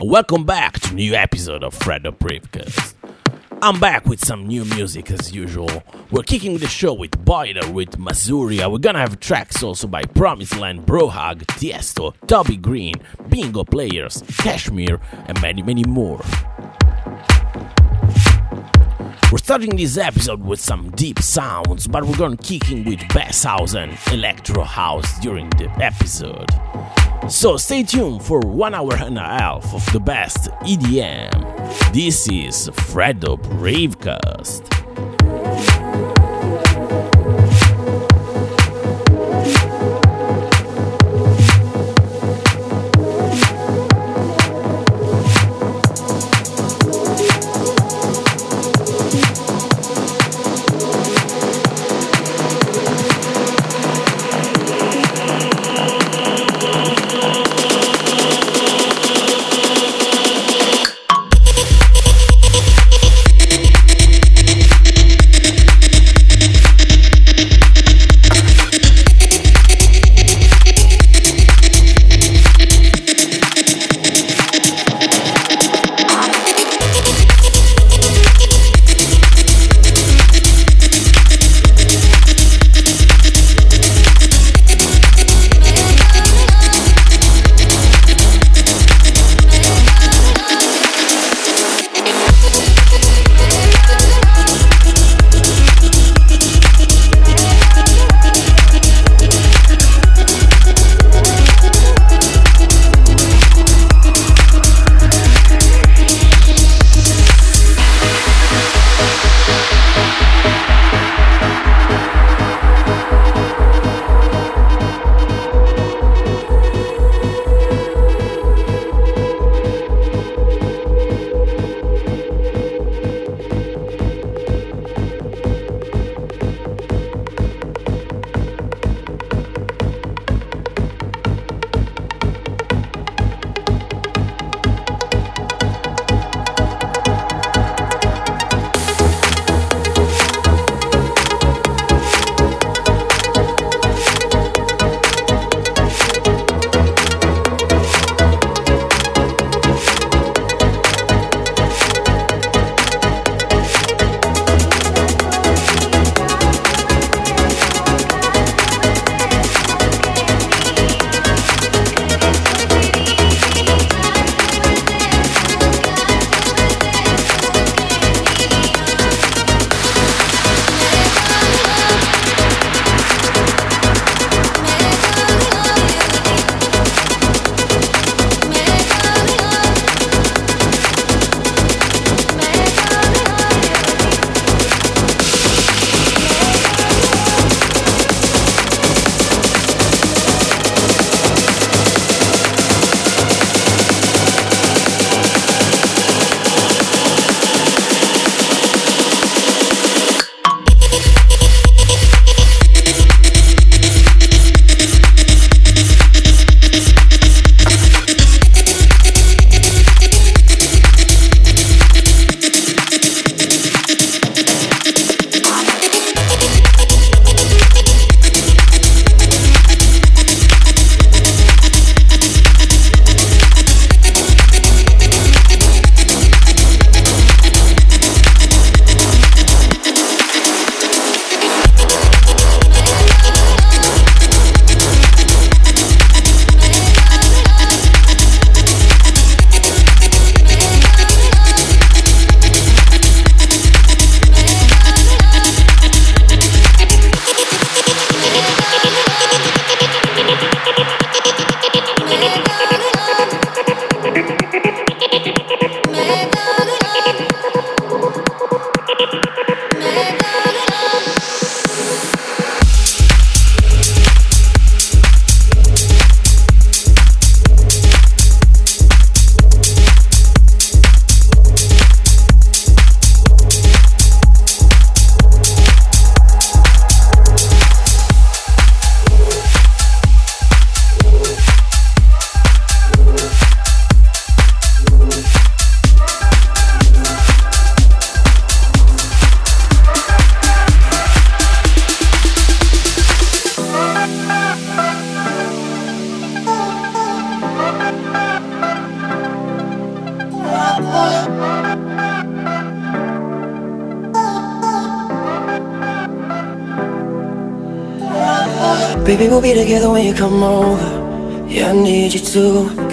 Welcome back to new episode of Fred the Briefcast. I'm back with some new music as usual. We're kicking the show with Boiler with Masuria. We're gonna have tracks also by Promised Land, Brohug, Tiesto, Toby Green, Bingo Players, Kashmir, and many, many more. We're starting this episode with some deep sounds, but we're gonna kick in with bass house and electro house during the episode. So stay tuned for one hour and a half of the best EDM. This is Fredo Bravecast.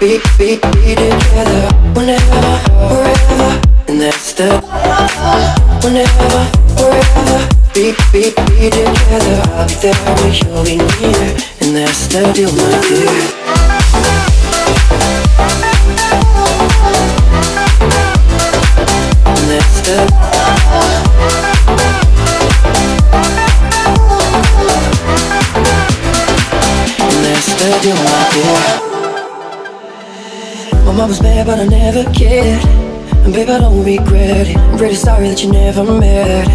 be, be, be together. Whenever, and that's the. Together. I'll be there when you'll be near. And that's the deal, my dear. Mom was mad, but I never cared. And babe, I don't regret it. I'm pretty sorry that you never met.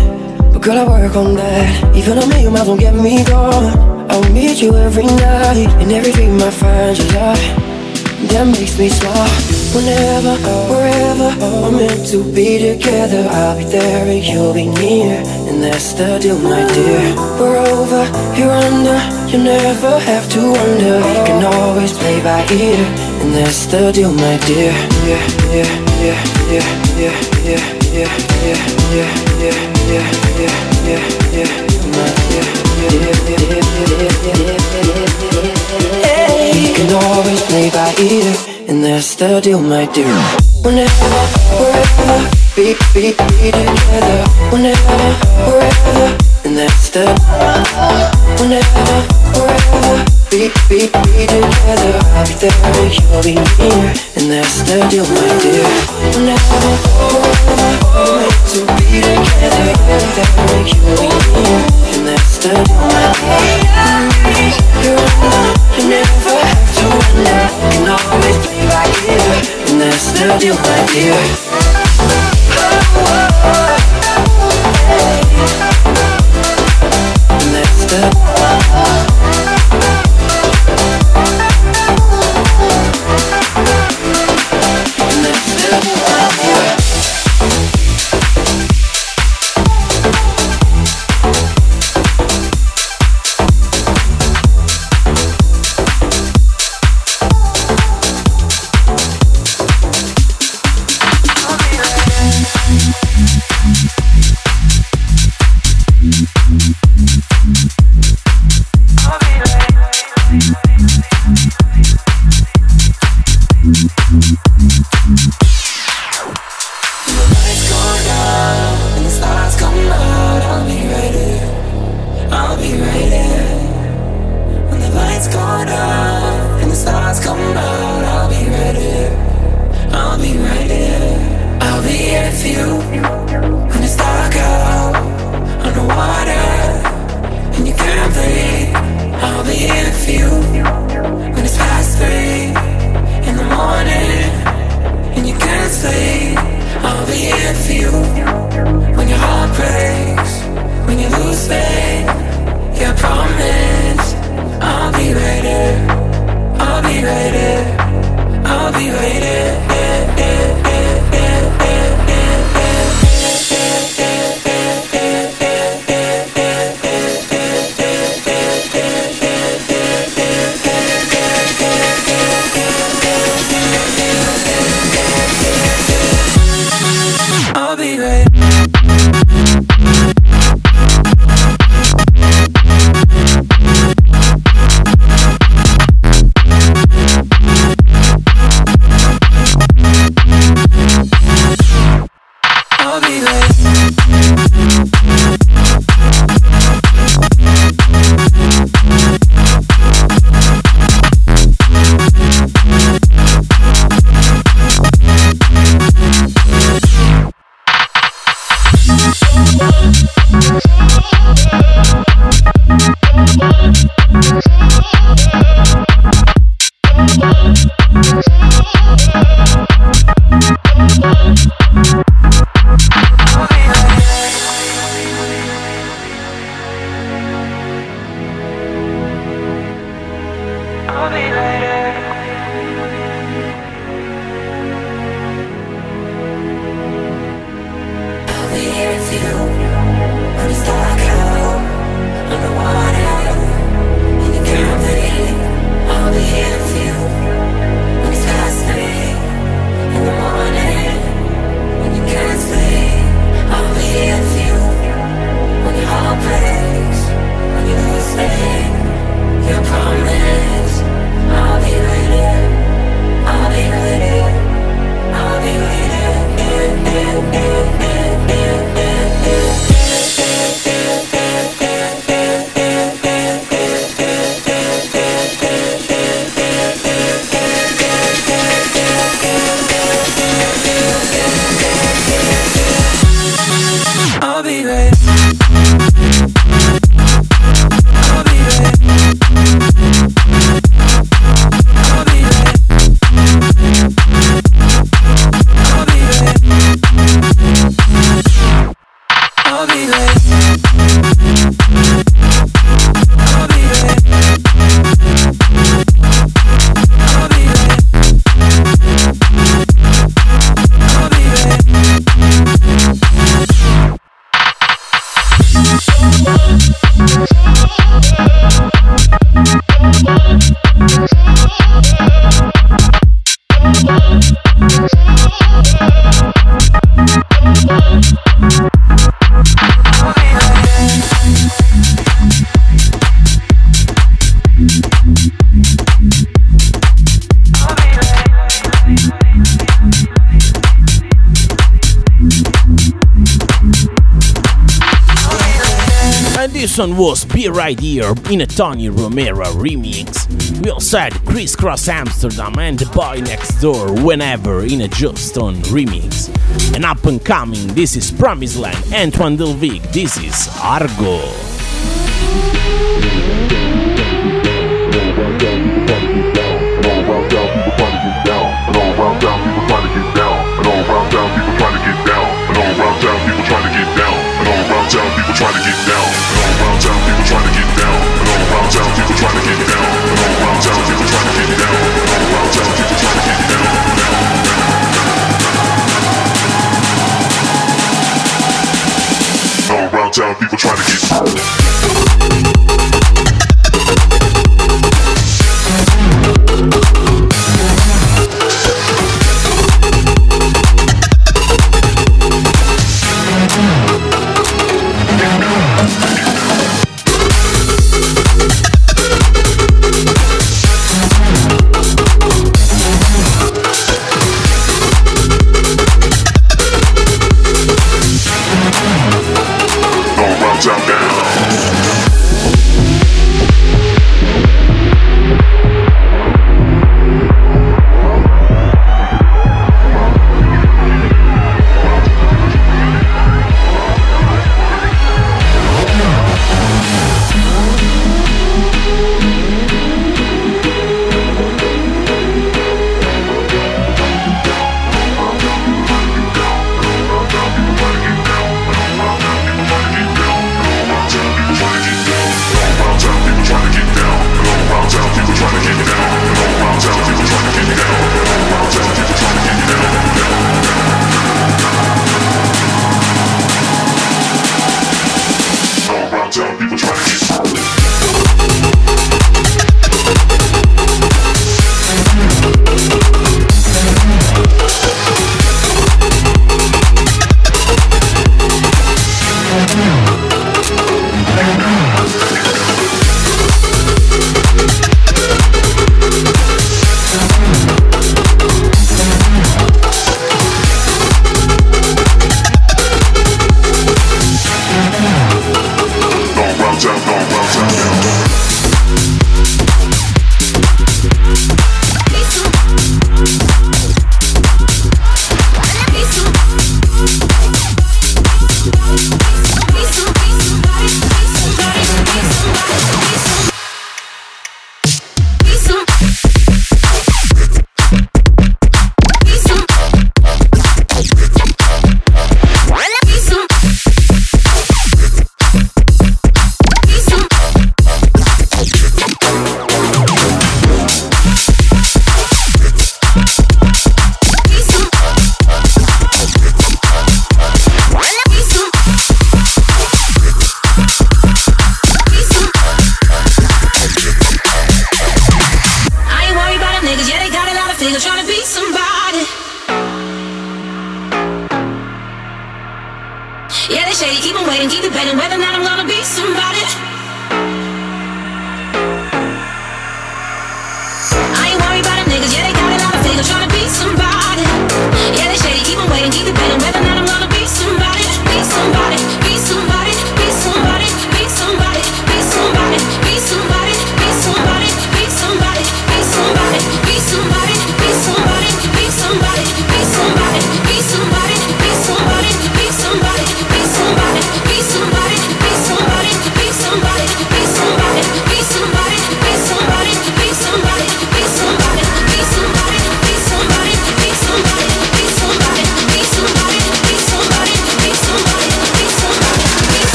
But girl, I work on that. Even a million miles won't get me gone. I will meet you every night. In every dream, I find your light. That makes me smile. Whenever, wherever we're meant to be together, I'll be there and you'll be near. And that's the deal, my dear. We're over, you're under. You never have to wonder. We can always play by ear. And that's the deal, my dear. Yeah, yeah, yeah, yeah, yeah, yeah, yeah, yeah, yeah, yeah, yeah, yeah, yeah, yeah, my. Hey, we can always play by ear, and that's the deal, my dear. Whenever, wherever, be, be, be together. Whenever, wherever, and that's the. Whenever, wherever, be, be, be together. I'll be there you'll be near, and that's the deal, my dear. Whenever, wherever, to be together. I'll be there you'll be near, and that's the deal, my dear. You're under, you never have to wonder. Can always play by ear, and that's the deal, my dear. step you when it's dark out underwater and you can't breathe. I'll be here for you when it's past three in the morning and you can't sleep. I'll be here for you when your heart breaks, when you lose faith. Yeah, promise I'll be ready. I'll be ready. I'll be ready. Was Be Right Here in a Tony Romera remix. We also had Kris Kross Amsterdam and The Boy Next Door Whenever in a Juston remix. And up and coming, this is Promised Land, Antoine Delvig, this is Argo. People trying to get.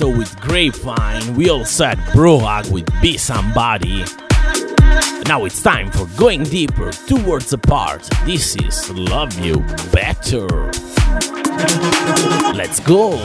So with Grapevine, we also had Brohug with Be Somebody. Now it's time for going deeper, two words apart. This is Love You Better. Let's go!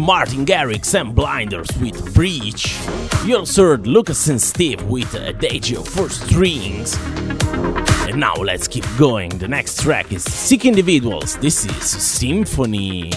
Martin Garrix and Blinders with Breach. Your third, Lucas and Steve with Adagio for Strings. And now let's keep going. The next track is Sick Individuals. This is Symphony.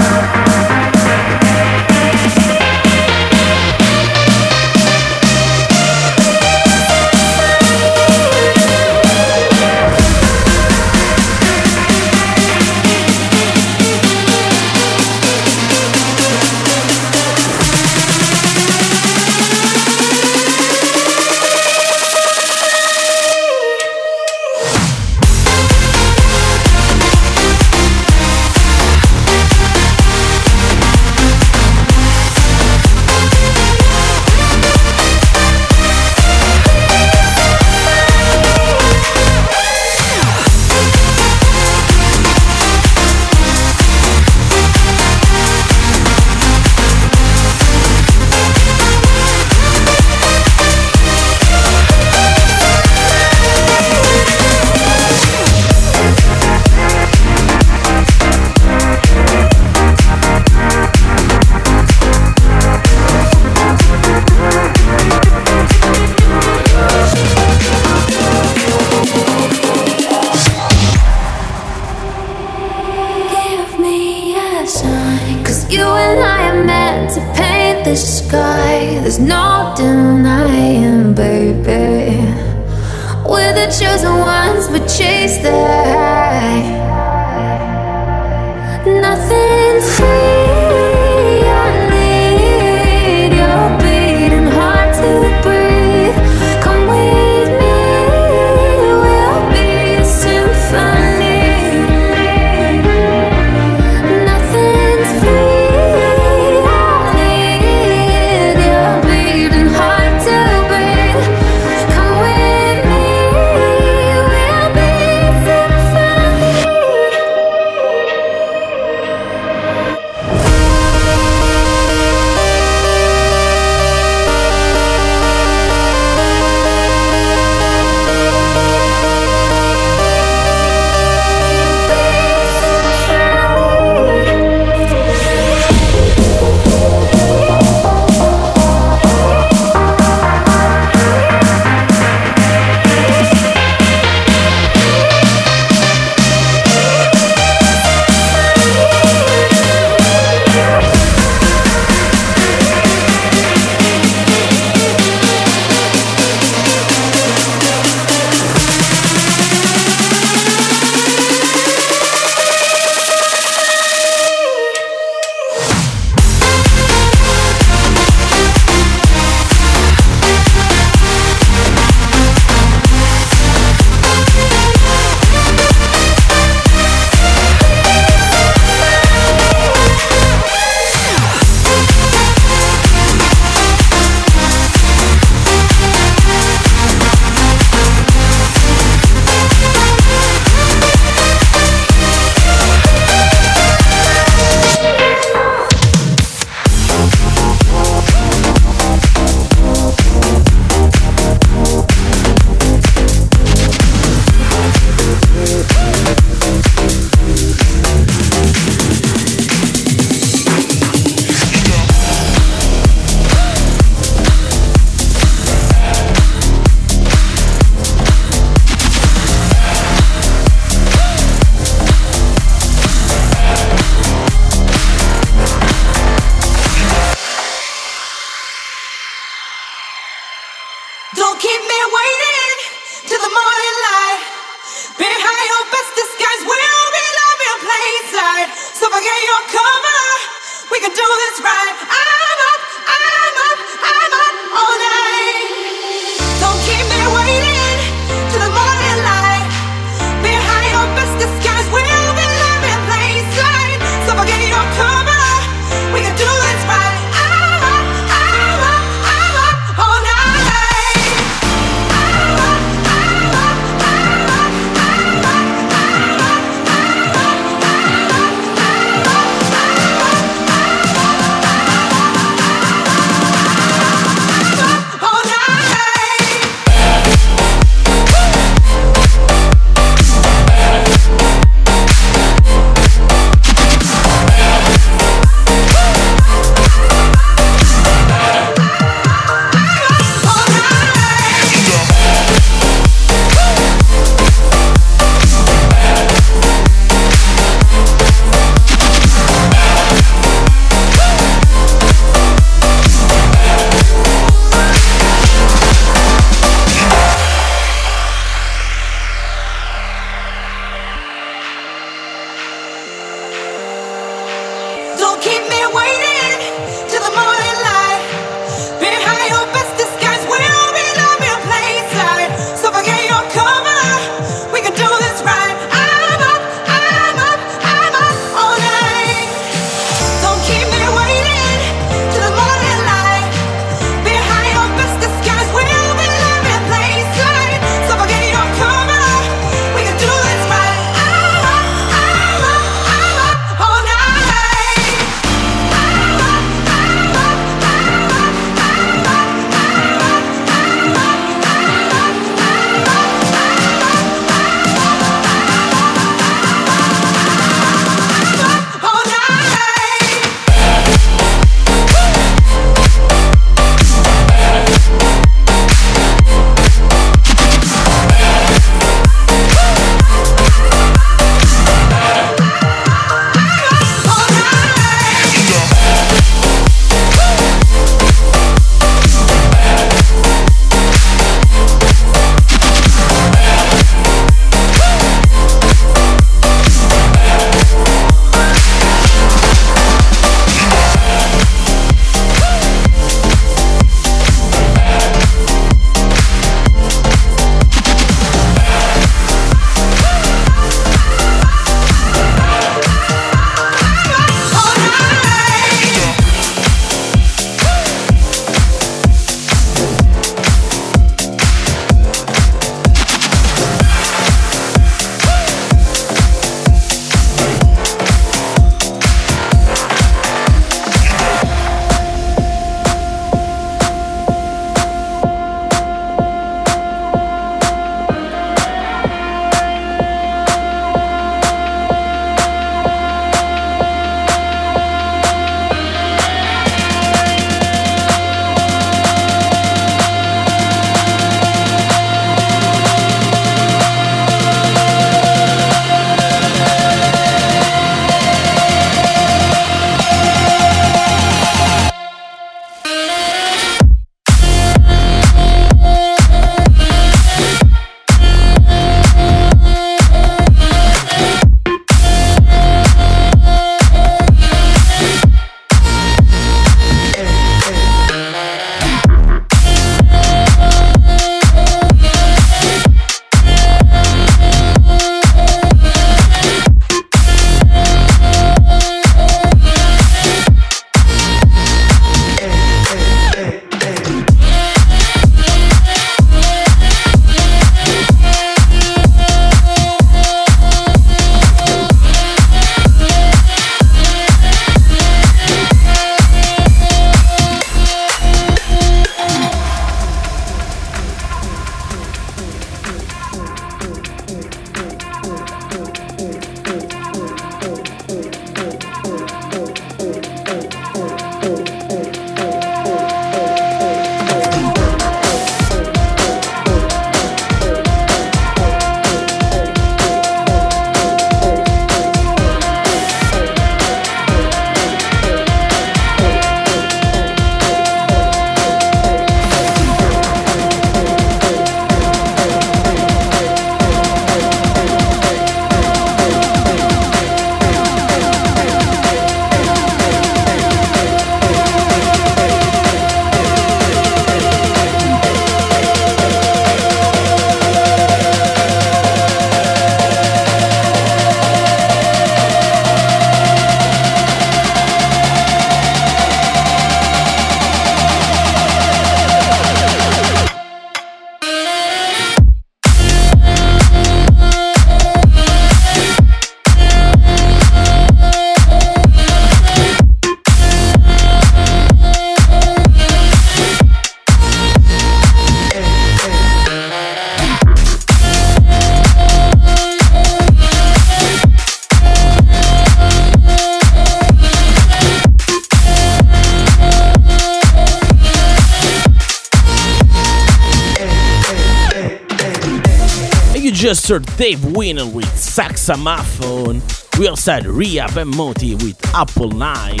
Heard Dave Winnel with Saxophone. We also had Ria and Moti with Apple Night.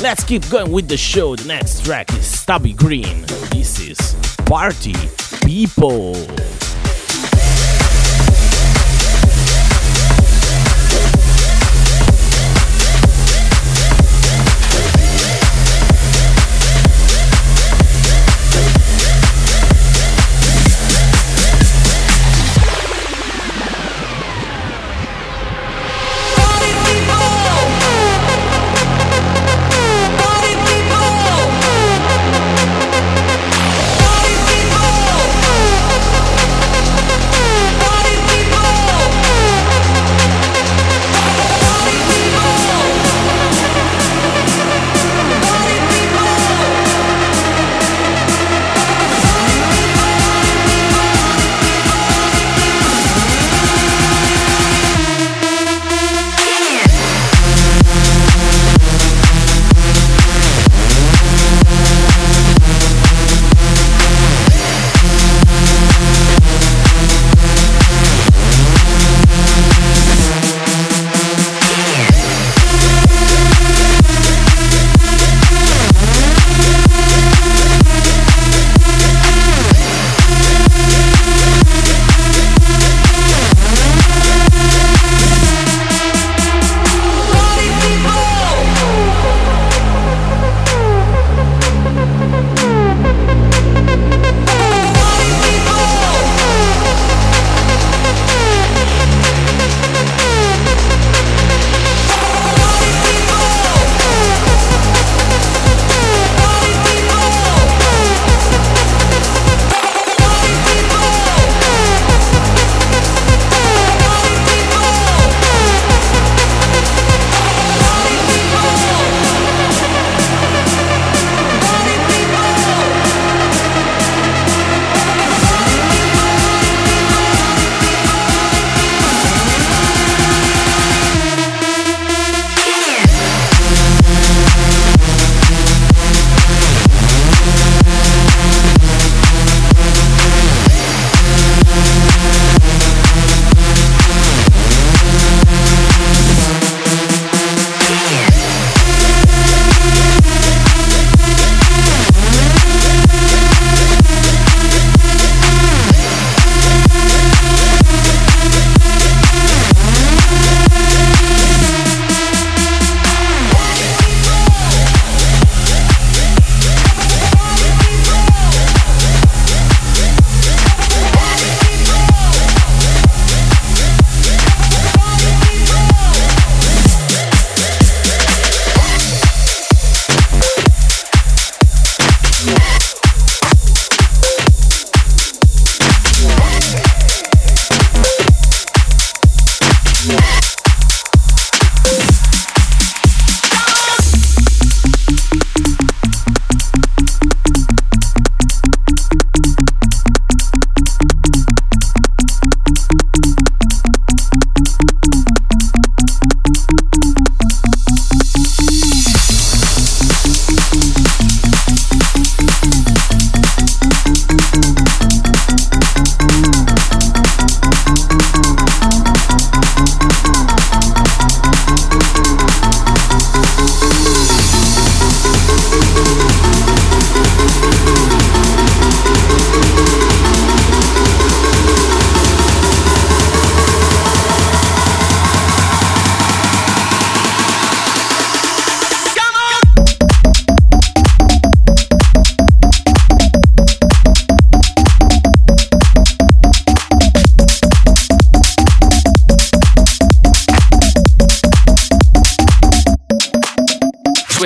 Let's keep going with the show. The next track is Stubby Green. This is Party People.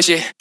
Switch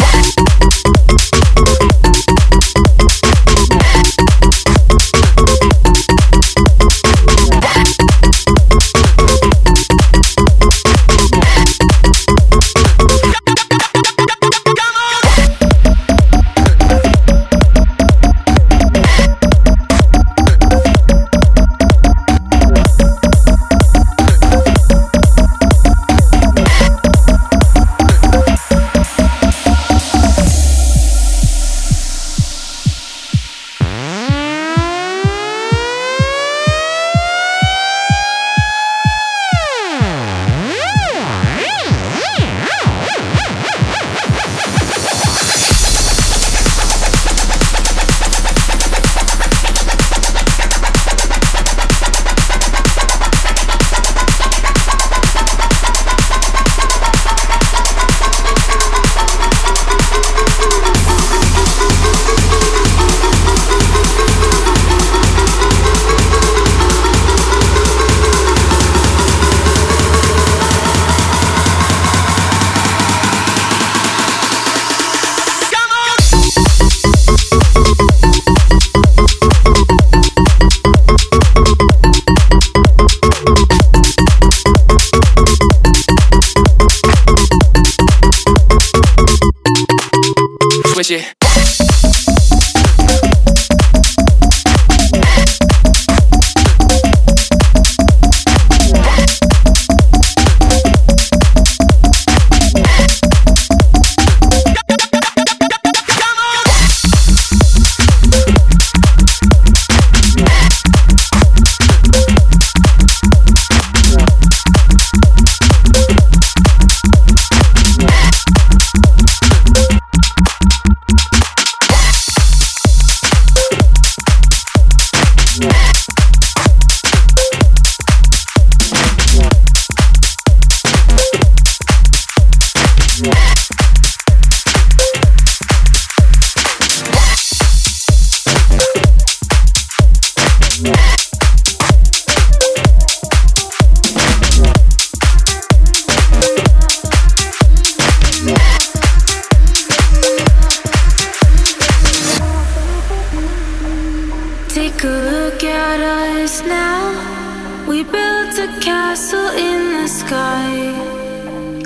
it. us now. We built a castle in the sky.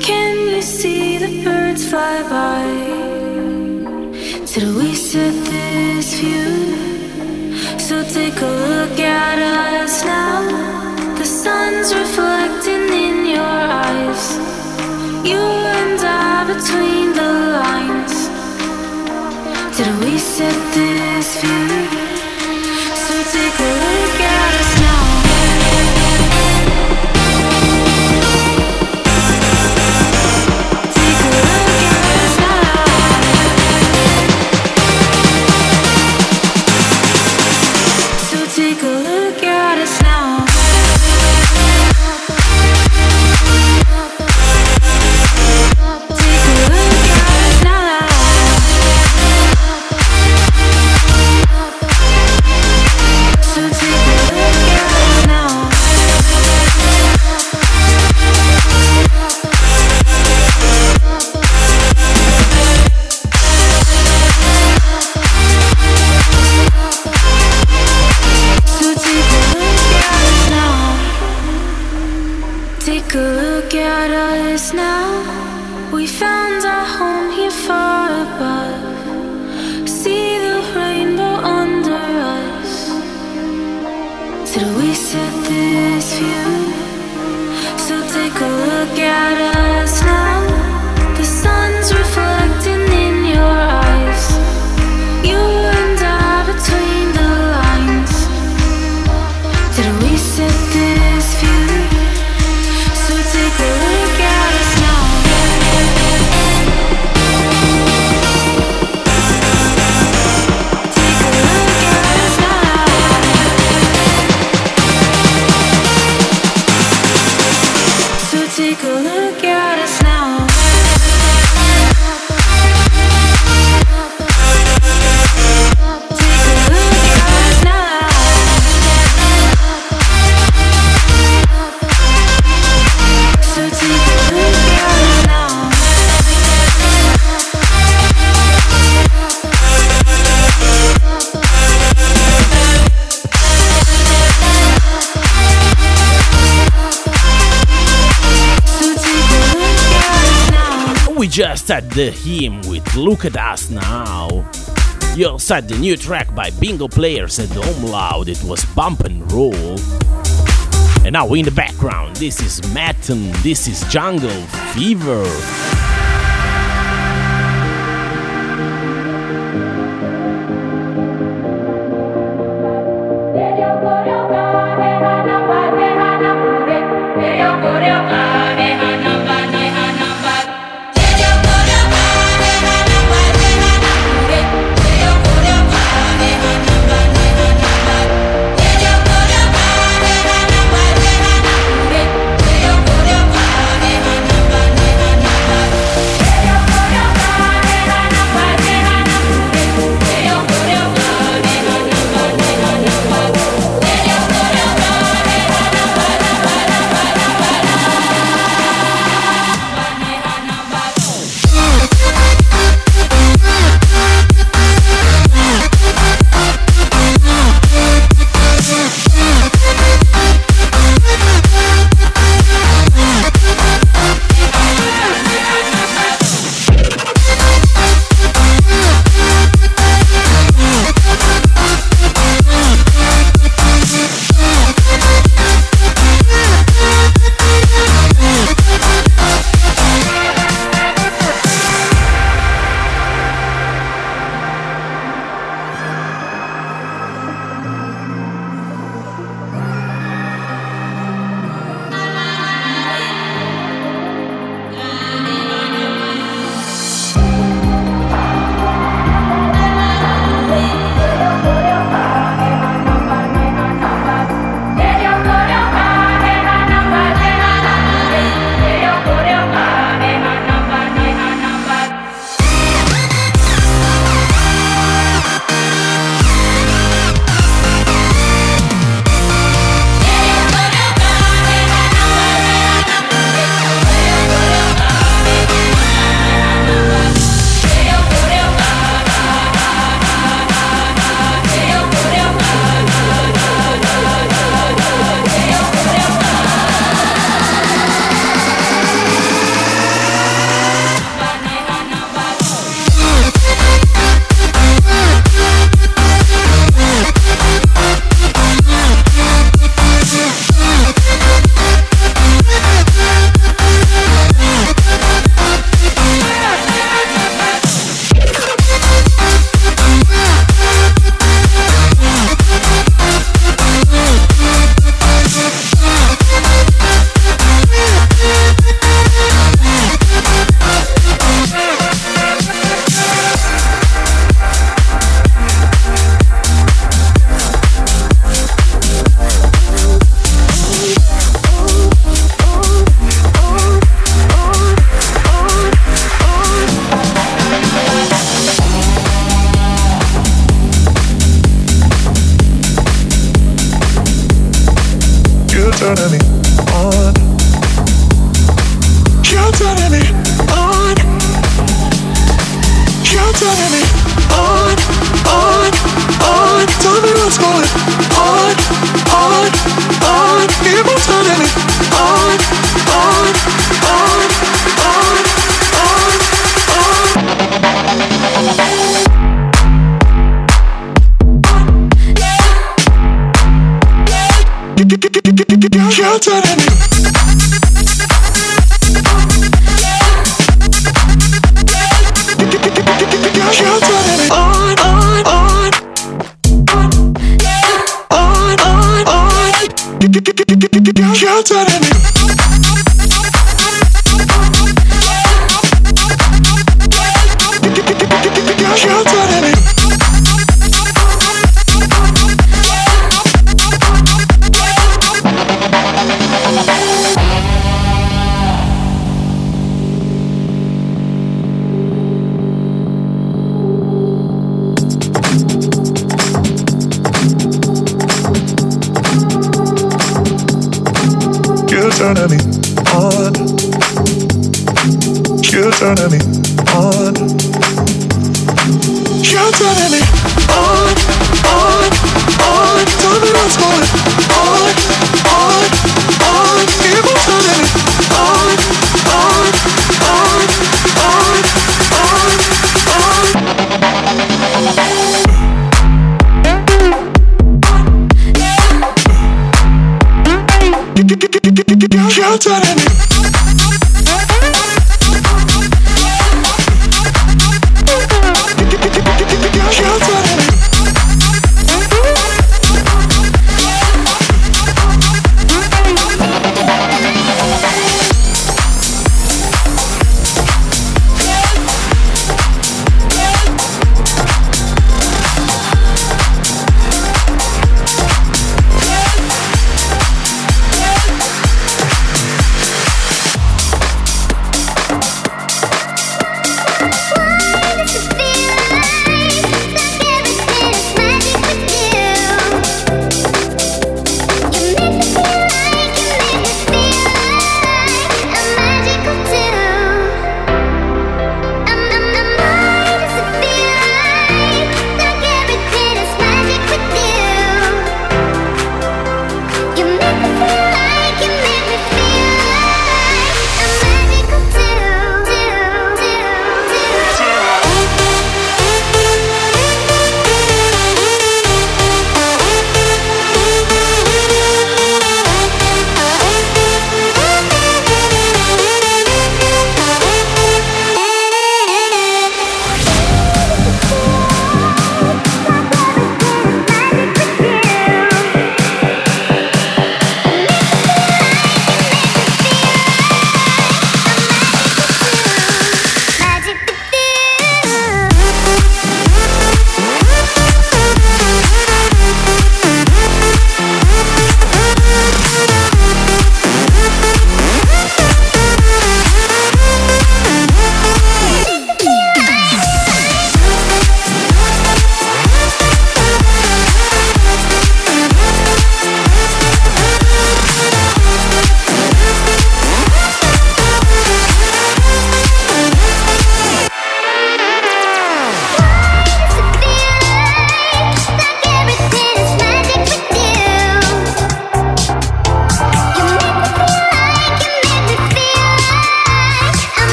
Can you see the birds fly by? Till we set this view. So take a look at us now. The sun's reflecting in your eyes. You and I between the lines. Did we set this view? The hymn with Look at Us Now. You had the new track by Bingo Players at Home Loud, it was Bump and Roll. And now in the background, this is MATTN, this is Jungle Fever.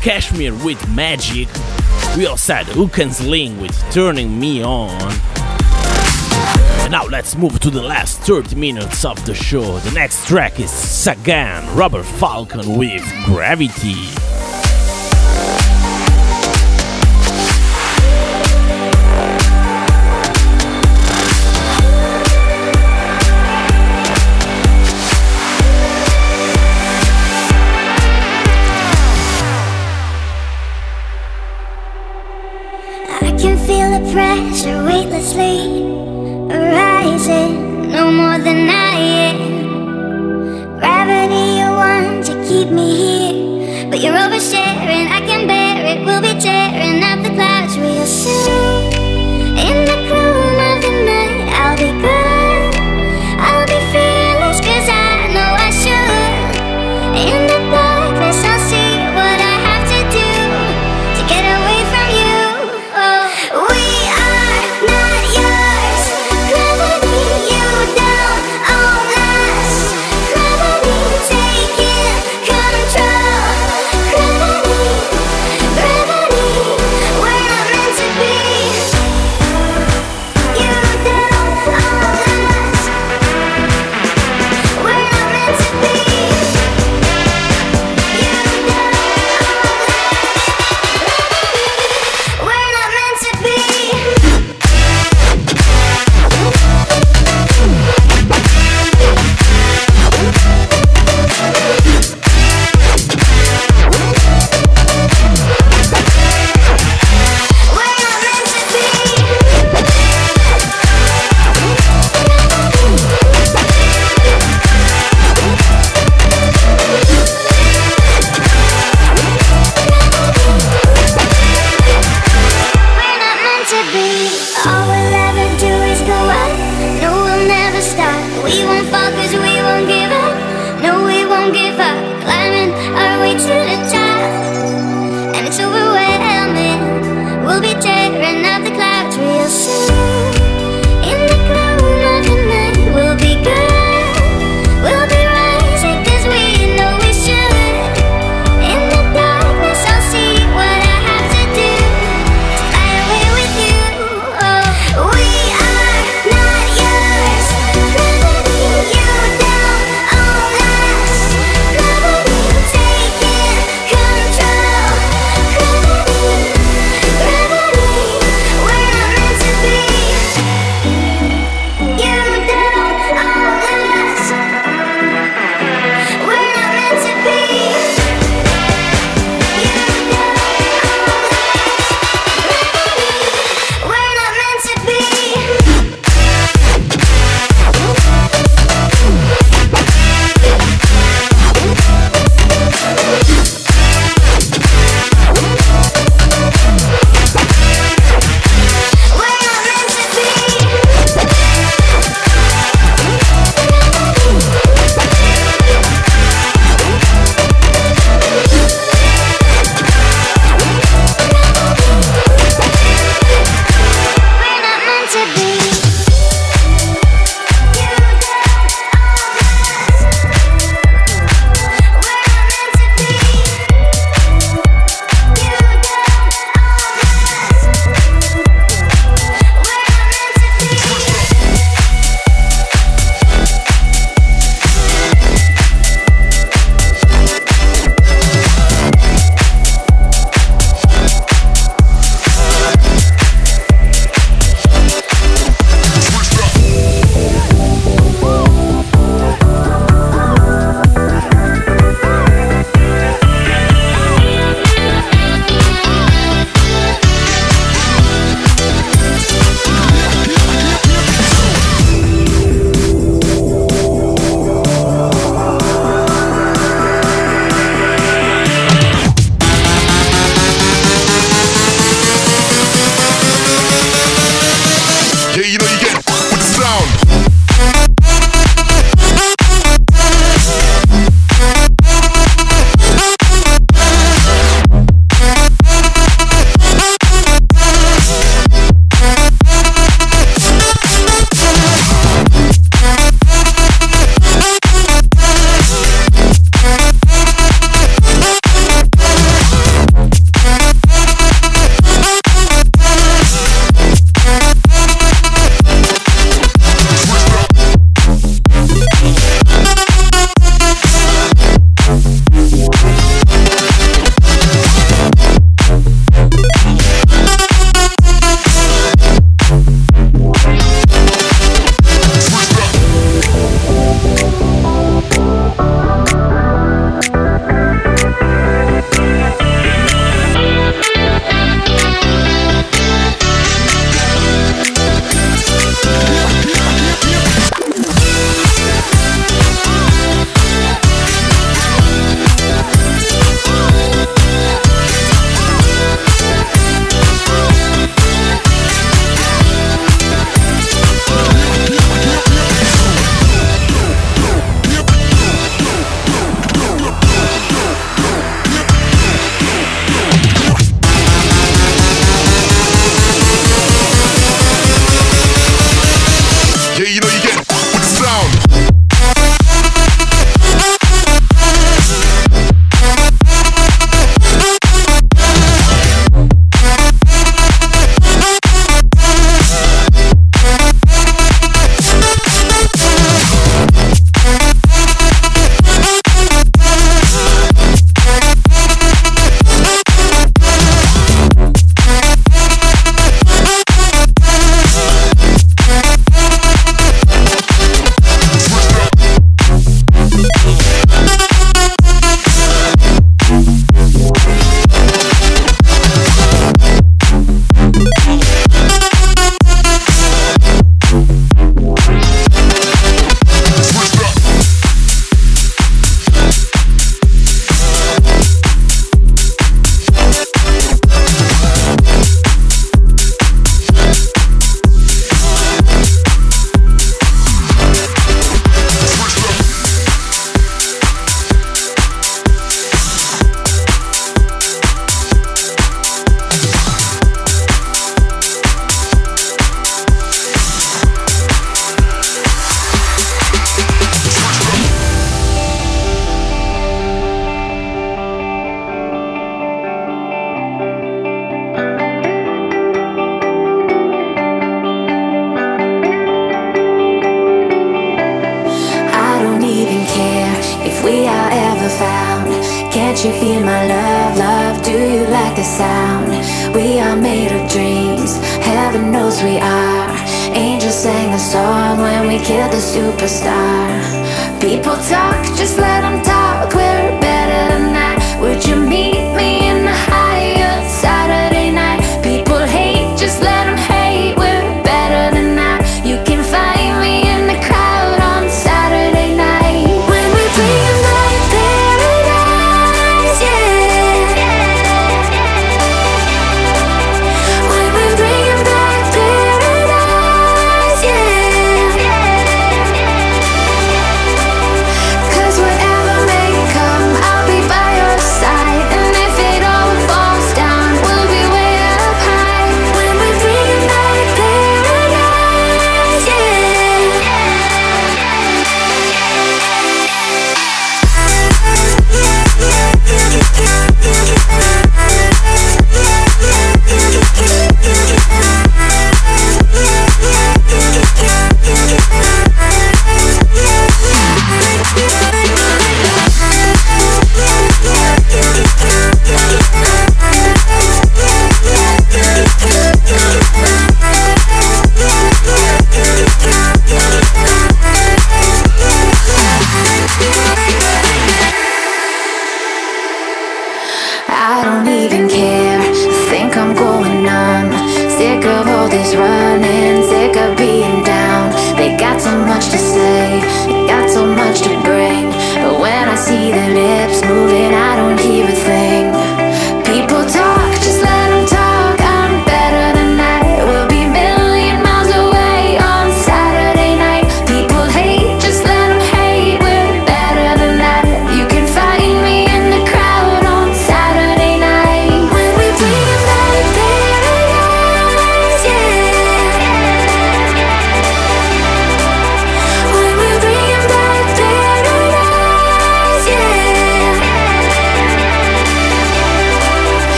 KSHMR with Magic. We also had can Sling with Turning Me On. And now let's move to the last 30 minutes of the show. The next track is Sagan, Rubber Falcon with Gravity. pressure weightlessly arising, no more than.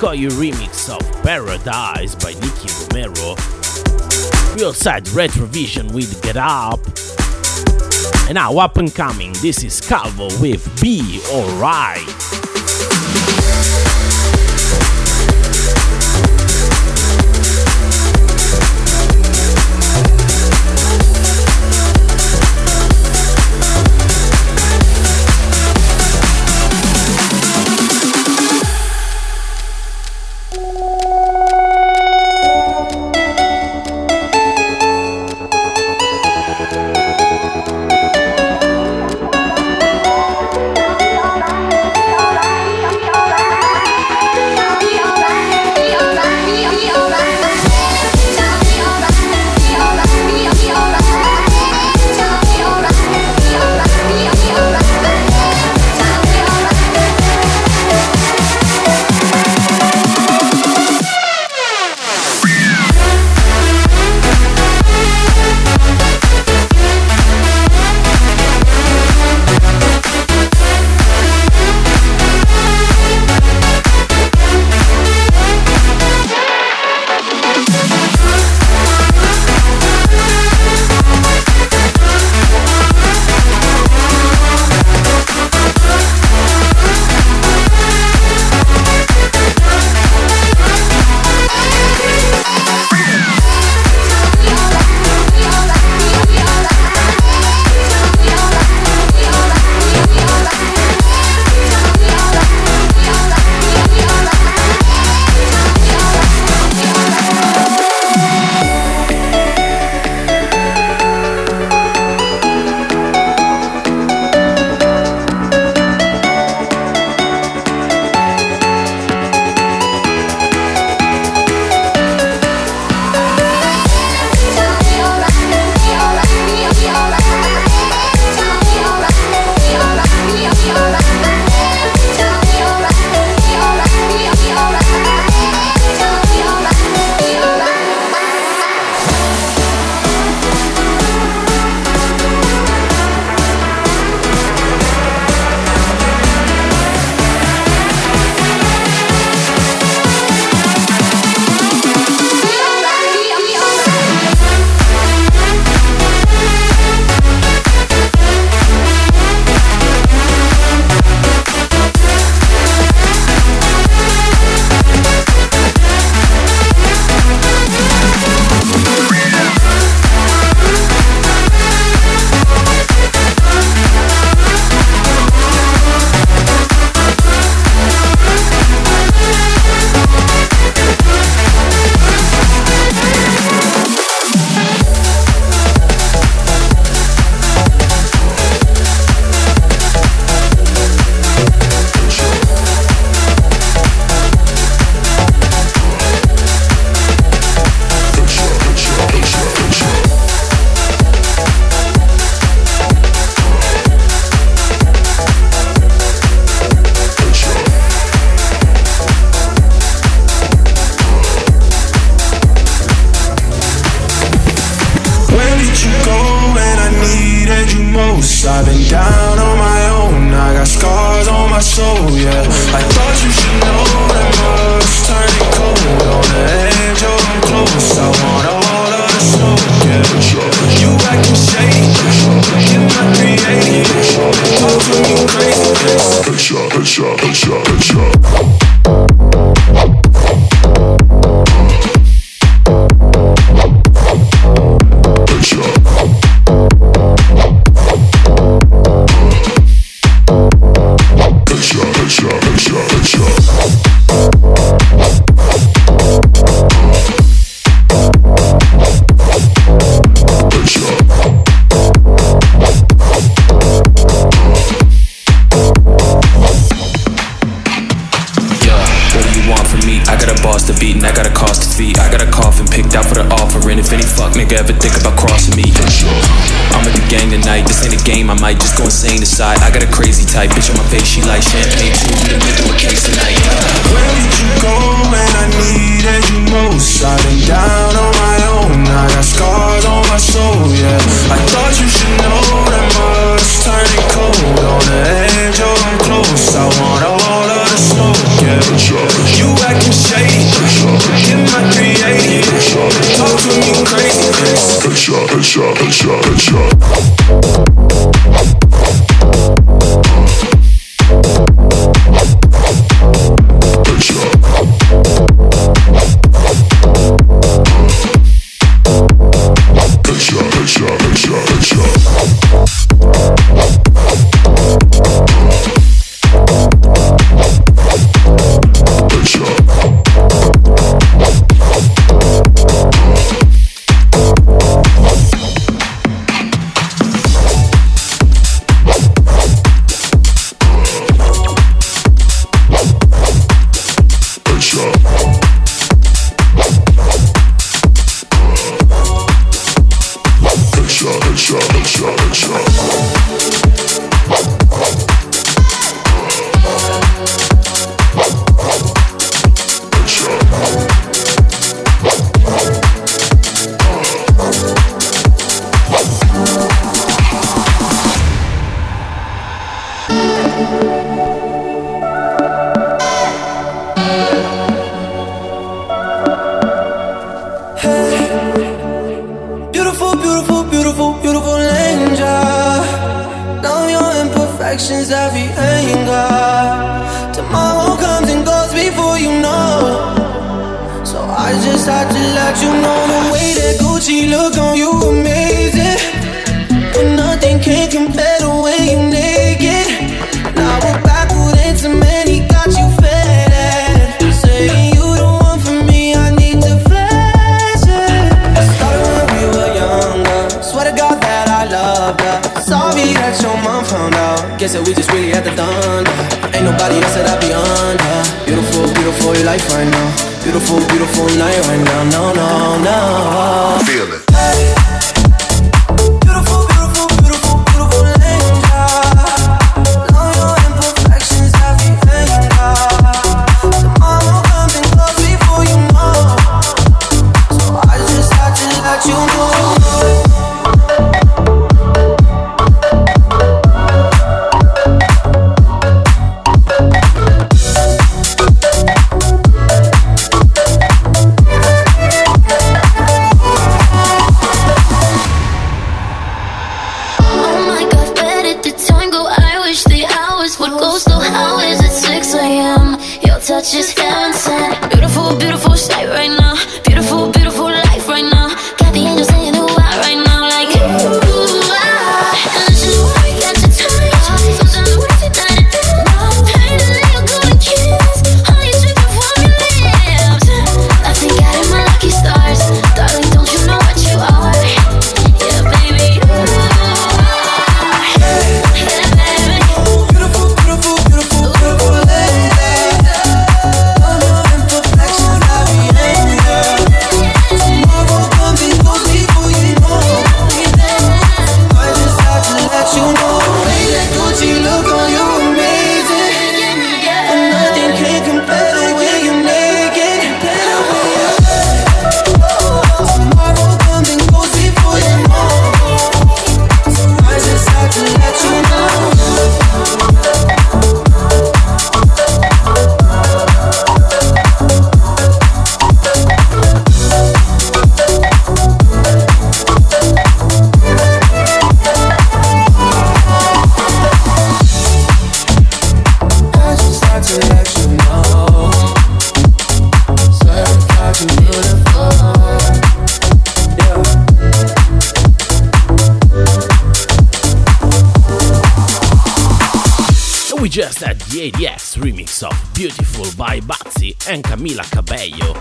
Koyu remix of Paradise by Nicky Romero, Real Side Retrovision with Get Up, and now up and coming, this is Calvo with Be Alright. confessions that we. Tomorrow comes and goes before you know. So I just had to let you know the way that Gucci look on you amazing. found out. Guess that we just really had the done. Ain't nobody else that I be under. Beautiful, beautiful your life right now. Beautiful, beautiful night right now. No, no, no. Feel it. Just had the EDX remix of Beautiful by Bazzi and Camila Cabello.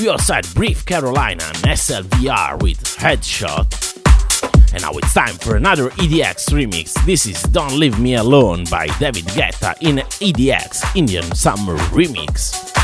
We also had Breathe Carolina and SLVR with Headshot. And now it's time for another EDX remix. This is Don't Leave Me Alone by David Guetta in EDX Indian Summer Remix.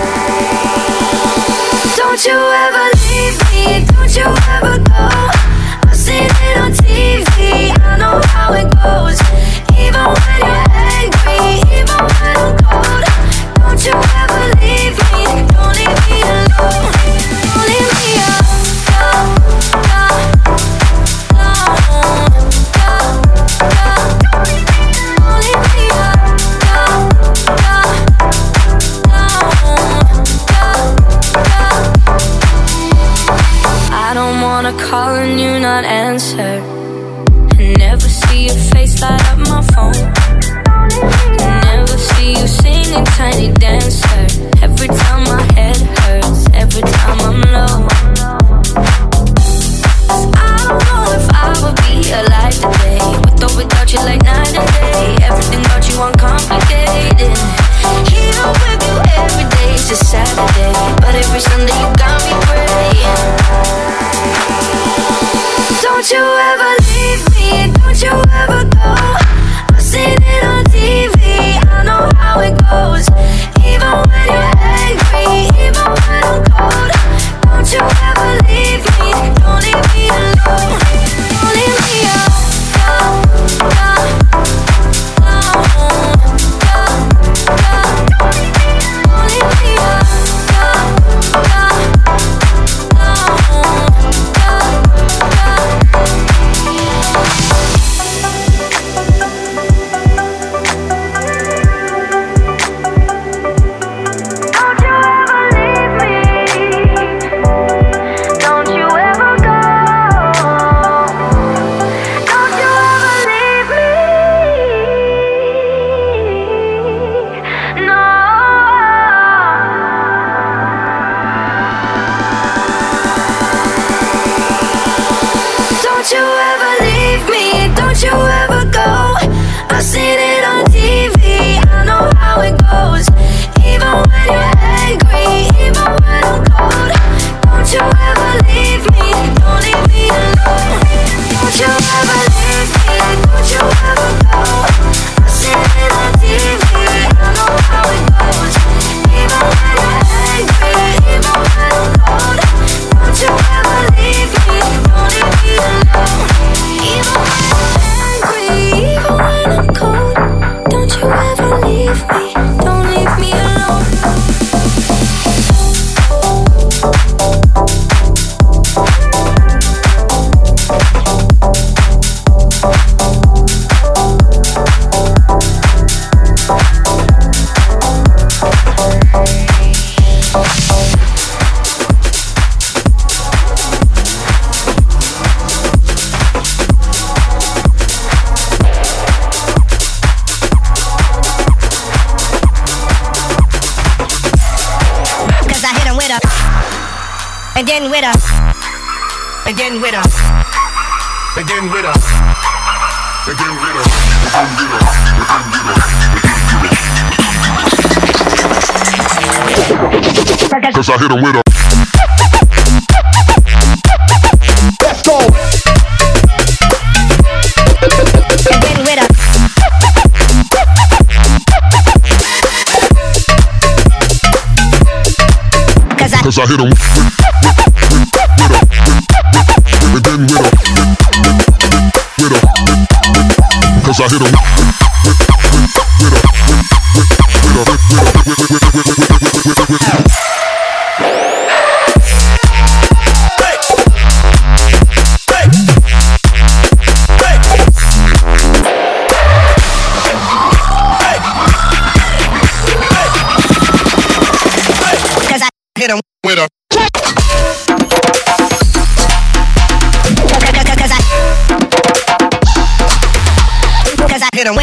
Don't you ever leave me, don't you ever go. I've seen it on TV, I know how it goes. Even when you're angry, even when I'm Don't you ever leave me, don't you ever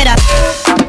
Cause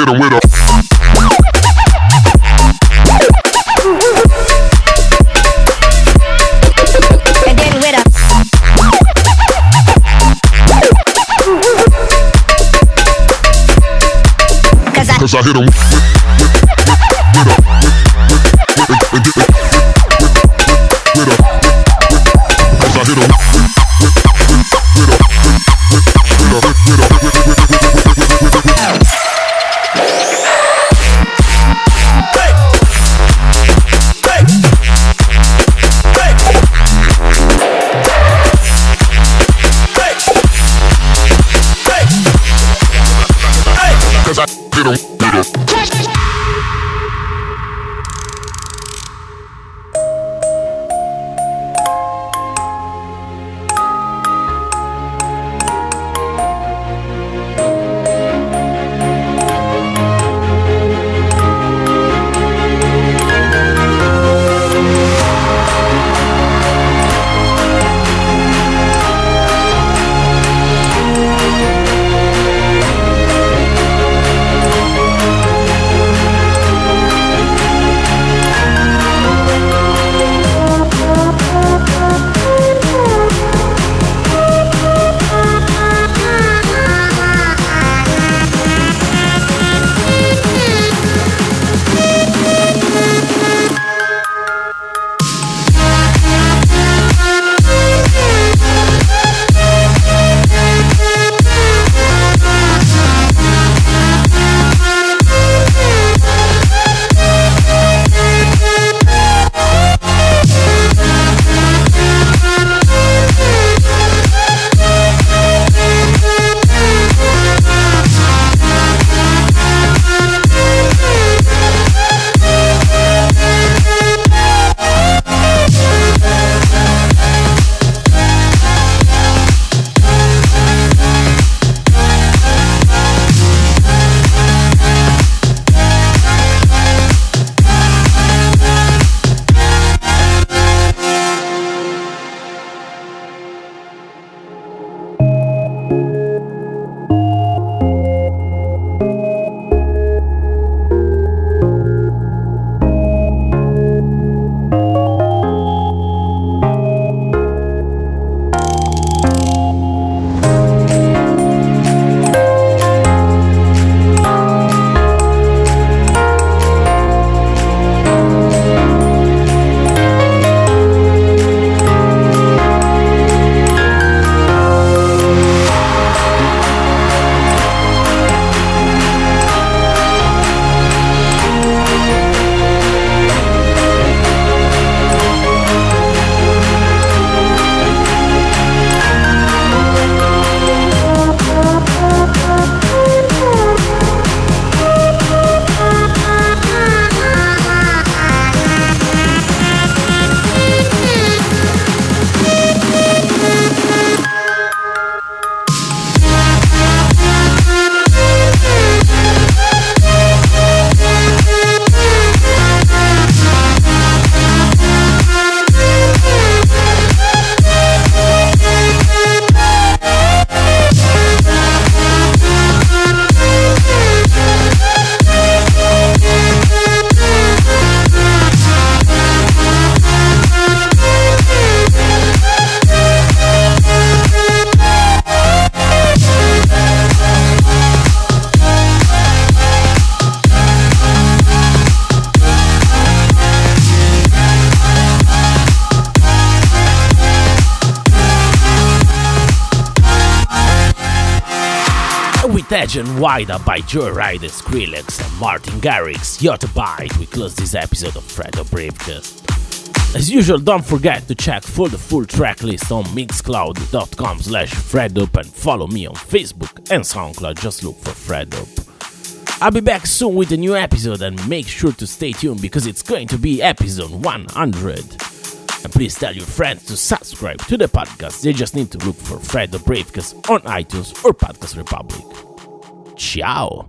hit him with a And then with a Cause I Cause I hit him Wida by Joyride Skrillex and Martin Garrix, Yottabyte, we close this episode of Fredo Briefcast. As usual, don't forget to check for the full track list on mixcloud.com slash fredup and follow me on Facebook and SoundCloud, just look for fredup. I'll be back soon with a new episode and make sure to stay tuned because it's going to be episode 100. And please tell your friends to subscribe to the podcast. They just need to look for Fred the Briefcast on iTunes or Podcast Republic. Tchau!